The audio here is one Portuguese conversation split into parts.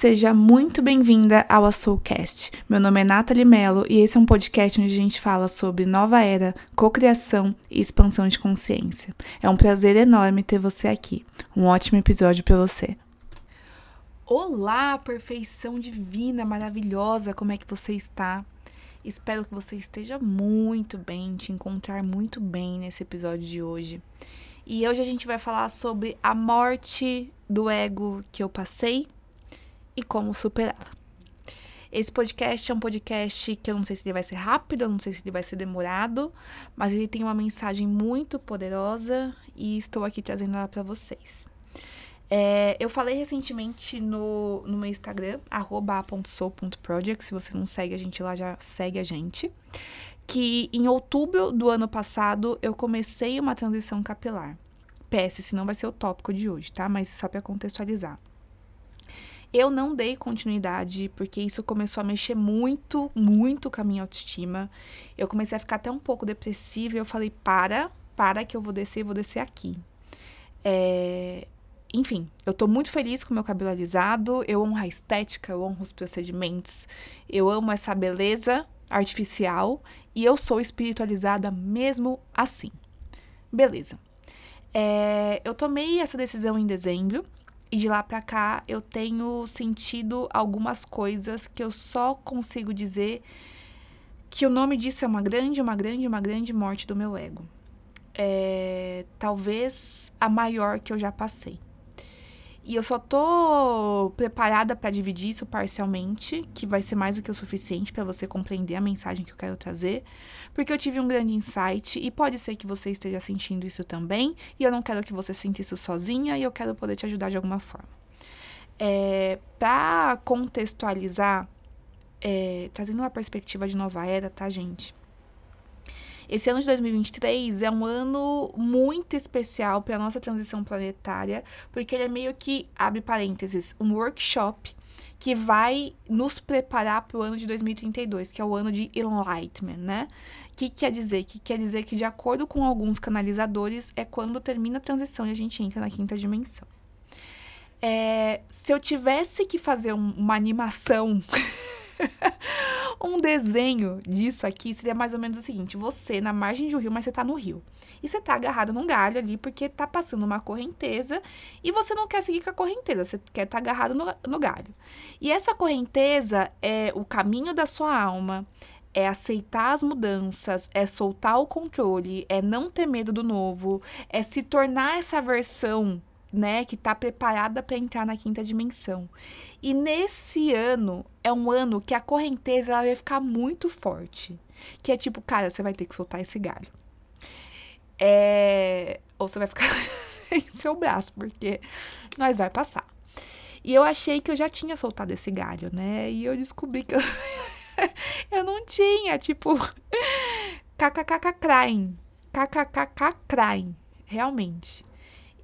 Seja muito bem-vinda ao Soulcast. Meu nome é Nathalie Mello e esse é um podcast onde a gente fala sobre nova era, cocriação e expansão de consciência. É um prazer enorme ter você aqui. Um ótimo episódio para você. Olá, perfeição divina, maravilhosa, como é que você está? Espero que você esteja muito bem, te encontrar muito bem nesse episódio de hoje. E hoje a gente vai falar sobre a morte do ego que eu passei e como superá-la. Esse podcast é um podcast que eu não sei se ele vai ser rápido, eu não sei se ele vai ser demorado, mas ele tem uma mensagem muito poderosa e estou aqui trazendo ela para vocês. É, eu falei recentemente no, no meu Instagram, @soul.project. Se você não segue a gente lá, já segue a gente. Que em outubro do ano passado eu comecei uma transição capilar. PS, se não vai ser o tópico de hoje, tá? Mas só para contextualizar. Eu não dei continuidade porque isso começou a mexer muito, muito com a minha autoestima. Eu comecei a ficar até um pouco depressiva e eu falei: para, para que eu vou descer, eu vou descer aqui. É... Enfim, eu tô muito feliz com o meu cabelo alisado, eu amo a estética, eu amo os procedimentos, eu amo essa beleza artificial e eu sou espiritualizada mesmo assim. Beleza. É... eu tomei essa decisão em dezembro e de lá para cá eu tenho sentido algumas coisas que eu só consigo dizer que o nome disso é uma grande, uma grande, uma grande morte do meu ego. É, talvez a maior que eu já passei. E eu só tô preparada para dividir isso parcialmente, que vai ser mais do que o suficiente para você compreender a mensagem que eu quero trazer, porque eu tive um grande insight e pode ser que você esteja sentindo isso também, e eu não quero que você sinta isso sozinha e eu quero poder te ajudar de alguma forma. É, para contextualizar, é, trazendo uma perspectiva de nova era, tá, gente? Esse ano de 2023 é um ano muito especial para a nossa transição planetária, porque ele é meio que, abre parênteses, um workshop que vai nos preparar para o ano de 2032, que é o ano de Enlightenment, né? O que quer dizer? Que quer dizer que, de acordo com alguns canalizadores, é quando termina a transição e a gente entra na quinta dimensão. É, se eu tivesse que fazer um, uma animação um desenho disso aqui seria mais ou menos o seguinte: você na margem de um rio, mas você tá no rio. E você tá agarrado num galho ali porque tá passando uma correnteza e você não quer seguir com a correnteza, você quer estar tá agarrado no, no galho. E essa correnteza é o caminho da sua alma, é aceitar as mudanças, é soltar o controle, é não ter medo do novo, é se tornar essa versão né, que está preparada para entrar na quinta dimensão. E nesse ano é um ano que a correnteza ela vai ficar muito forte, que é tipo, cara, você vai ter que soltar esse galho. É... ou você vai ficar sem seu braço, porque nós vai passar. E eu achei que eu já tinha soltado esse galho, né? E eu descobri que eu, eu não tinha, tipo, kkkk crying. kkkk crying, realmente.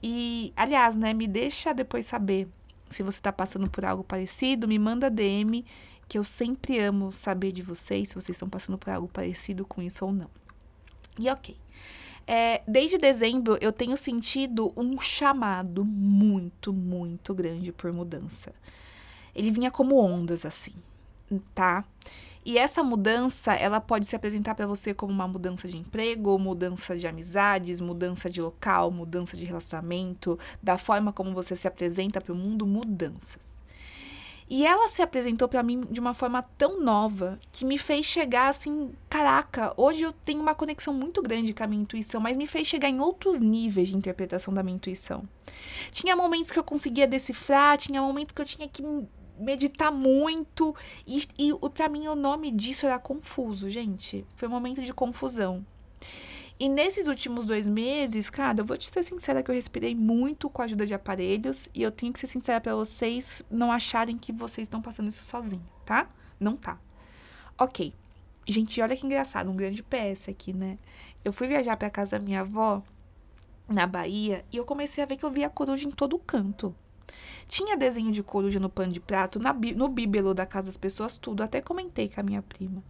E, aliás, né, me deixa depois saber se você está passando por algo parecido, me manda DM, que eu sempre amo saber de vocês, se vocês estão passando por algo parecido com isso ou não. E ok. É, desde dezembro eu tenho sentido um chamado muito, muito grande por mudança. Ele vinha como ondas assim, tá? E essa mudança, ela pode se apresentar para você como uma mudança de emprego, mudança de amizades, mudança de local, mudança de relacionamento, da forma como você se apresenta para o mundo, mudanças. E ela se apresentou para mim de uma forma tão nova que me fez chegar assim, caraca, hoje eu tenho uma conexão muito grande com a minha intuição, mas me fez chegar em outros níveis de interpretação da minha intuição. Tinha momentos que eu conseguia decifrar, tinha momentos que eu tinha que meditar muito. E, e para mim o nome disso era confuso, gente. Foi um momento de confusão. E nesses últimos dois meses, cara, eu vou te ser sincera que eu respirei muito com a ajuda de aparelhos. E eu tenho que ser sincera para vocês não acharem que vocês estão passando isso sozinho, tá? Não tá. Ok. Gente, olha que engraçado, um grande PS aqui, né? Eu fui viajar pra casa da minha avó, na Bahia, e eu comecei a ver que eu via coruja em todo canto. Tinha desenho de coruja no pano de prato, na, no bíbelo da casa das pessoas, tudo. Até comentei com a minha prima.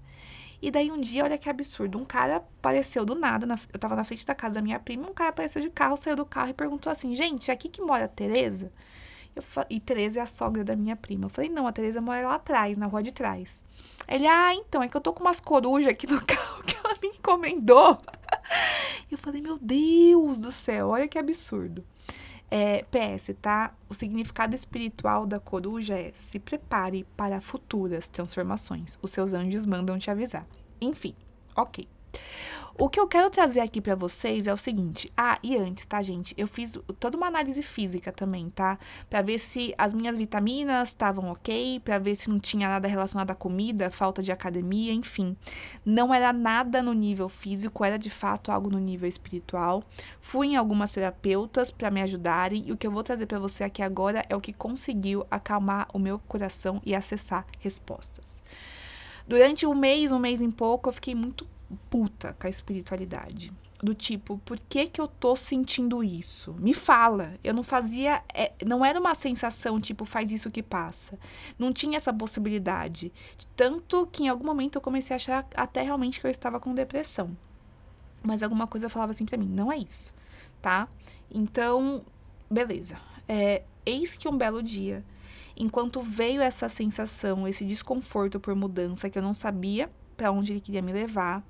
E daí um dia, olha que absurdo, um cara apareceu do nada, na, eu tava na frente da casa da minha prima, um cara apareceu de carro, saiu do carro e perguntou assim, gente, é aqui que mora a Tereza? Eu e Tereza é a sogra da minha prima. Eu falei, não, a Tereza mora lá atrás, na rua de trás. Ele, ah, então, é que eu tô com umas corujas aqui no carro que ela me encomendou. Eu falei, meu Deus do céu, olha que absurdo. É, PS, tá? O significado espiritual da coruja é se prepare para futuras transformações. Os seus anjos mandam te avisar. Enfim, ok. O que eu quero trazer aqui para vocês é o seguinte. Ah, e antes, tá, gente? Eu fiz toda uma análise física também, tá? Para ver se as minhas vitaminas estavam ok, para ver se não tinha nada relacionado à comida, falta de academia, enfim. Não era nada no nível físico, era de fato algo no nível espiritual. Fui em algumas terapeutas para me ajudarem e o que eu vou trazer para você aqui agora é o que conseguiu acalmar o meu coração e acessar respostas. Durante um mês, um mês em pouco, eu fiquei muito puta com a espiritualidade. Do tipo, por que que eu tô sentindo isso? Me fala. Eu não fazia. É, não era uma sensação tipo, faz isso que passa. Não tinha essa possibilidade. Tanto que em algum momento eu comecei a achar até realmente que eu estava com depressão. Mas alguma coisa falava assim pra mim: não é isso, tá? Então, beleza. É, eis que um belo dia, enquanto veio essa sensação, esse desconforto por mudança que eu não sabia para onde ele queria me levar.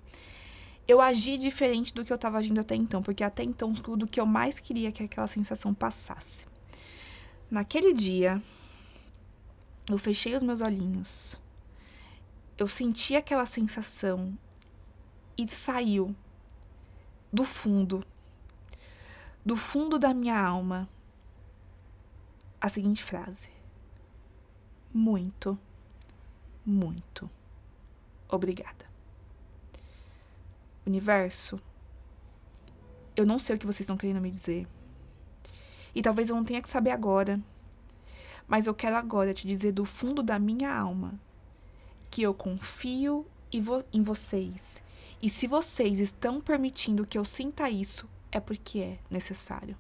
Eu agi diferente do que eu estava agindo até então, porque até então tudo que eu mais queria que aquela sensação passasse. Naquele dia, eu fechei os meus olhinhos. Eu senti aquela sensação e saiu do fundo, do fundo da minha alma, a seguinte frase: Muito, muito obrigada. Universo, eu não sei o que vocês estão querendo me dizer. E talvez eu não tenha que saber agora. Mas eu quero agora te dizer do fundo da minha alma que eu confio em vocês. E se vocês estão permitindo que eu sinta isso, é porque é necessário.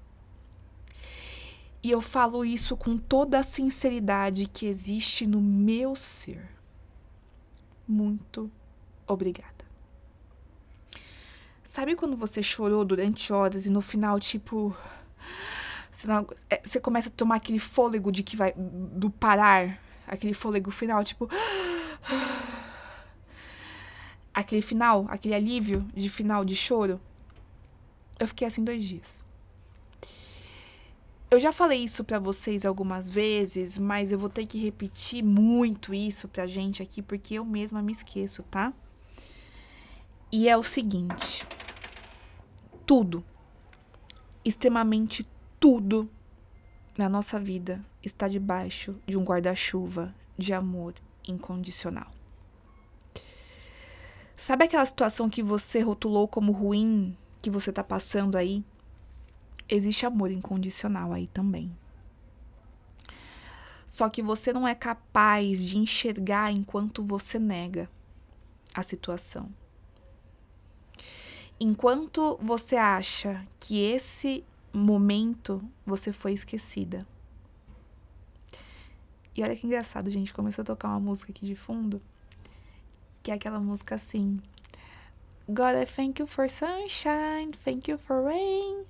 E eu falo isso com toda a sinceridade que existe no meu ser muito obrigada. Sabe quando você chorou durante horas e no final, tipo. Você, não, é, você começa a tomar aquele fôlego de que vai. do parar. Aquele fôlego final, tipo. Aquele final, aquele alívio de final de choro. Eu fiquei assim dois dias. Eu já falei isso para vocês algumas vezes, mas eu vou ter que repetir muito isso pra gente aqui porque eu mesma me esqueço, tá? E é o seguinte: tudo, extremamente tudo na nossa vida está debaixo de um guarda-chuva de amor incondicional. Sabe aquela situação que você rotulou como ruim que você tá passando aí? Existe amor incondicional aí também. Só que você não é capaz de enxergar enquanto você nega a situação. Enquanto você acha que esse momento você foi esquecida. E olha que engraçado, gente, começou a tocar uma música aqui de fundo, que é aquela música assim: God, I thank you for sunshine, thank you for rain,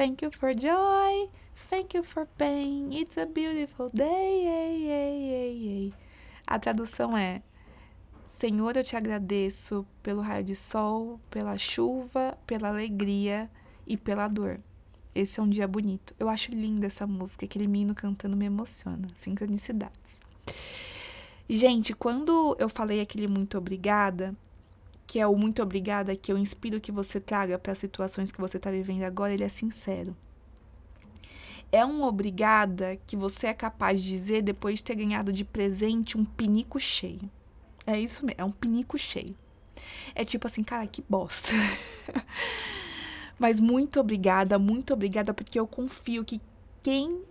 Thank you for joy, thank you for pain. It's a beautiful day. A tradução é: Senhor, eu te agradeço pelo raio de sol, pela chuva, pela alegria e pela dor. Esse é um dia bonito. Eu acho linda essa música, aquele menino cantando me emociona. Sincronicidades. Gente, quando eu falei aquele muito obrigada, que é o muito obrigada, que eu inspiro que você traga para as situações que você está vivendo agora, ele é sincero. É um obrigada que você é capaz de dizer depois de ter ganhado de presente um pinico cheio. É isso mesmo, é um pinico cheio. É tipo assim, cara, que bosta. Mas muito obrigada, muito obrigada, porque eu confio que quem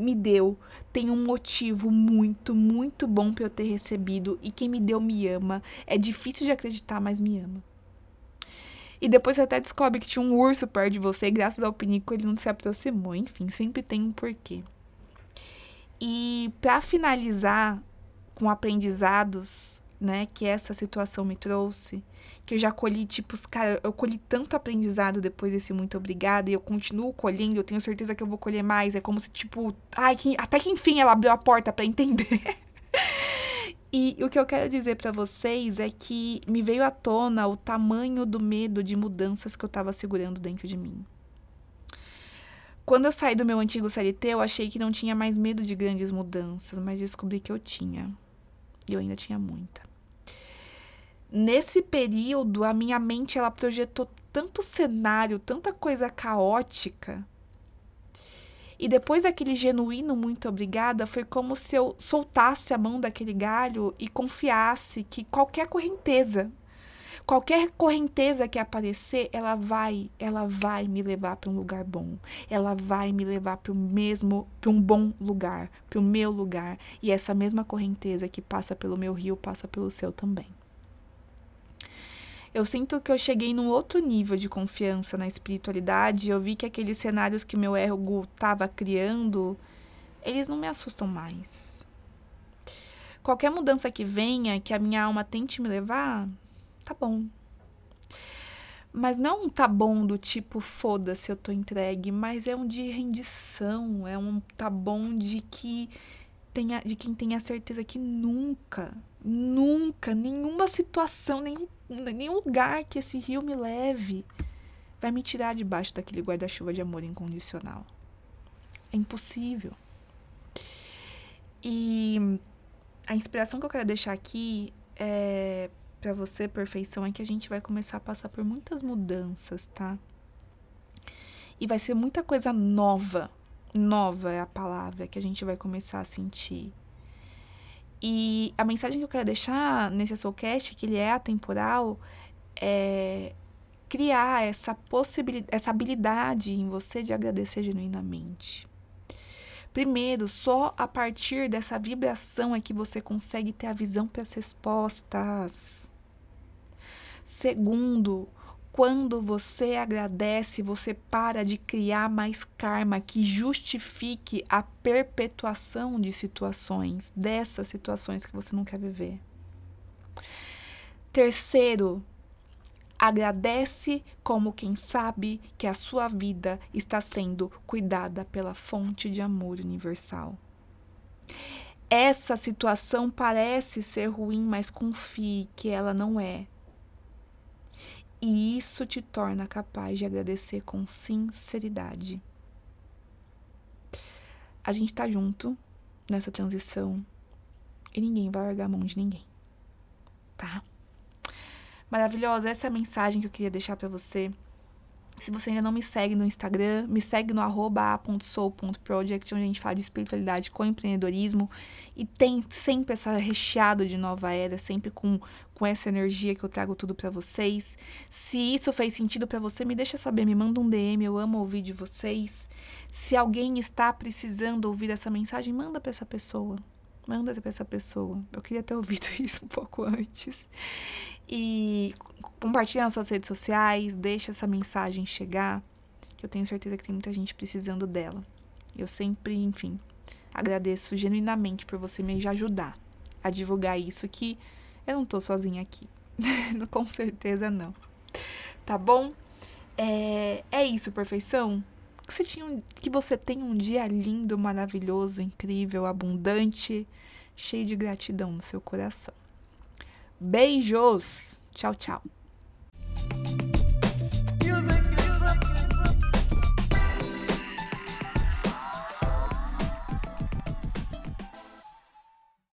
me deu tem um motivo muito, muito bom para eu ter recebido e quem me deu me ama. É difícil de acreditar, mas me ama. E depois você até descobre que tinha um urso perto de você e graças ao pinico ele não se aproximou. Enfim, sempre tem um porquê. E para finalizar com aprendizados né, que essa situação me trouxe, que eu já colhi, tipo, cara, eu colhi tanto aprendizado depois desse muito obrigada e eu continuo colhendo, eu tenho certeza que eu vou colher mais. É como se, tipo, ai, que, até que enfim ela abriu a porta para entender. e o que eu quero dizer para vocês é que me veio à tona o tamanho do medo de mudanças que eu tava segurando dentro de mim. Quando eu saí do meu antigo CLT, eu achei que não tinha mais medo de grandes mudanças, mas descobri que eu tinha. E eu ainda tinha muita. Nesse período, a minha mente ela projetou tanto cenário, tanta coisa caótica. E depois daquele genuíno muito obrigada, foi como se eu soltasse a mão daquele galho e confiasse que qualquer correnteza Qualquer correnteza que aparecer, ela vai, ela vai me levar para um lugar bom. Ela vai me levar para o mesmo, para um bom lugar, para o meu lugar. E essa mesma correnteza que passa pelo meu rio passa pelo seu também. Eu sinto que eu cheguei num outro nível de confiança na espiritualidade. Eu vi que aqueles cenários que meu ego estava criando, eles não me assustam mais. Qualquer mudança que venha, que a minha alma tente me levar, tá bom. Mas não um tá bom do tipo, foda-se, eu tô entregue, mas é um de rendição, é um tá bom de que tenha, de quem tem a certeza que nunca, nunca, nenhuma situação, nenhum, nenhum lugar que esse rio me leve vai me tirar debaixo daquele guarda-chuva de amor incondicional. É impossível. E a inspiração que eu quero deixar aqui é para você, perfeição, é que a gente vai começar a passar por muitas mudanças, tá? E vai ser muita coisa nova. Nova é a palavra que a gente vai começar a sentir. E a mensagem que eu quero deixar nesse Soulcast, que ele é atemporal, é criar essa possibilidade, essa habilidade em você de agradecer genuinamente. Primeiro, só a partir dessa vibração é que você consegue ter a visão para as respostas. Segundo, quando você agradece, você para de criar mais karma que justifique a perpetuação de situações, dessas situações que você não quer viver. Terceiro, agradece como quem sabe que a sua vida está sendo cuidada pela fonte de amor universal. Essa situação parece ser ruim, mas confie que ela não é. E isso te torna capaz de agradecer com sinceridade. A gente tá junto nessa transição e ninguém vai largar a mão de ninguém. Tá? Maravilhosa, essa é a mensagem que eu queria deixar para você. Se você ainda não me segue no Instagram, me segue no a.soul.project, onde a gente fala de espiritualidade com empreendedorismo. E tem sempre essa recheado de nova era, sempre com, com essa energia que eu trago tudo para vocês. Se isso fez sentido para você, me deixa saber, me manda um DM, eu amo ouvir de vocês. Se alguém está precisando ouvir essa mensagem, manda para essa pessoa. Manda para essa pessoa. Eu queria ter ouvido isso um pouco antes. E compartilha nas suas redes sociais, deixa essa mensagem chegar, que eu tenho certeza que tem muita gente precisando dela. Eu sempre, enfim, agradeço genuinamente por você me ajudar a divulgar isso que eu não tô sozinha aqui. Com certeza não. Tá bom? É, é isso, perfeição. Que você, tinha um, que você tenha um dia lindo, maravilhoso, incrível, abundante, cheio de gratidão no seu coração. Beijos. Tchau, tchau.